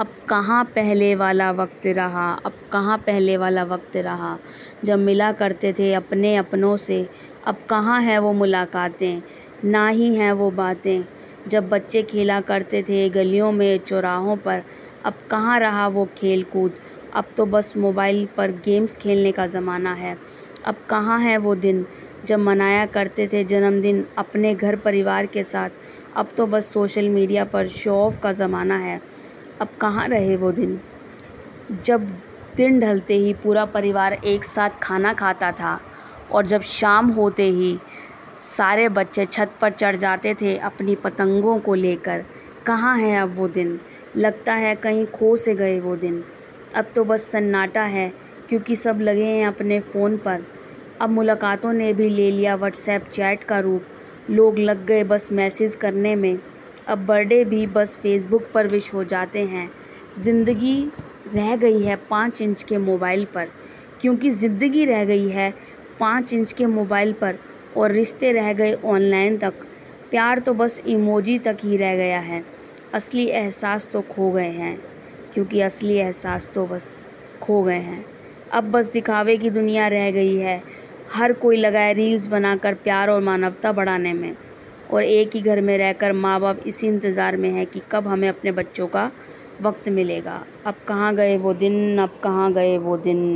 अब कहाँ पहले वाला वक्त रहा? अब कहाँ पहले वाला वक्त रहा? जब मिला करते थे अपने अपनों से, अब कहाँ है वो मुलाकातें? ना ही हैं वो बातें। जब बच्चे खेला करते थे गलियों में चौराहों पर, अब कहाँ रहा वो खेल कूद अब तो बस मोबाइल पर गेम्स खेलने का ज़माना है। अब कहाँ है वो दिन? जब मनाया करते थे जन्मदिन अपने घर परिवार के साथ, अब तो बस सोशल मीडिया पर शो ऑफ़ का ज़माना है। अब कहाँ रहे वो दिन? जब दिन ढलते ही पूरा परिवार एक साथ खाना खाता था और जब शाम होते ही सारे बच्चे छत पर चढ़ जाते थे अपनी पतंगों को लेकर, कहाँ है अब वो दिन? लगता है कहीं खो से गए वो दिन। अब तो बस सन्नाटा है, क्योंकि सब लगे हैं अपने फ़ोन पर। अब मुलाकातों ने भी ले लिया व्हाट्सएप चैट का रूप। लोग लग गए बस मैसेज करने में। अब बर्थडे भी बस फेसबुक पर विश हो जाते हैं। ज़िंदगी रह गई है पाँच इंच के मोबाइल पर। क्योंकि ज़िंदगी रह गई है पाँच इंच के मोबाइल पर और रिश्ते रह गए ऑनलाइन तक। प्यार तो बस इमोजी तक ही रह गया है। असली एहसास तो खो गए हैं। क्योंकि असली एहसास तो बस खो गए हैं। अब बस दिखावे की दुनिया रह गई है। हर कोई लगाए रील्स बनाकर प्यार और मानवता बढ़ाने में। और एक ही घर में रहकर माँ बाप इसी इंतज़ार में है कि कब हमें अपने बच्चों का वक्त मिलेगा। अब कहाँ गए वो दिन, अब कहाँ गए वो दिन?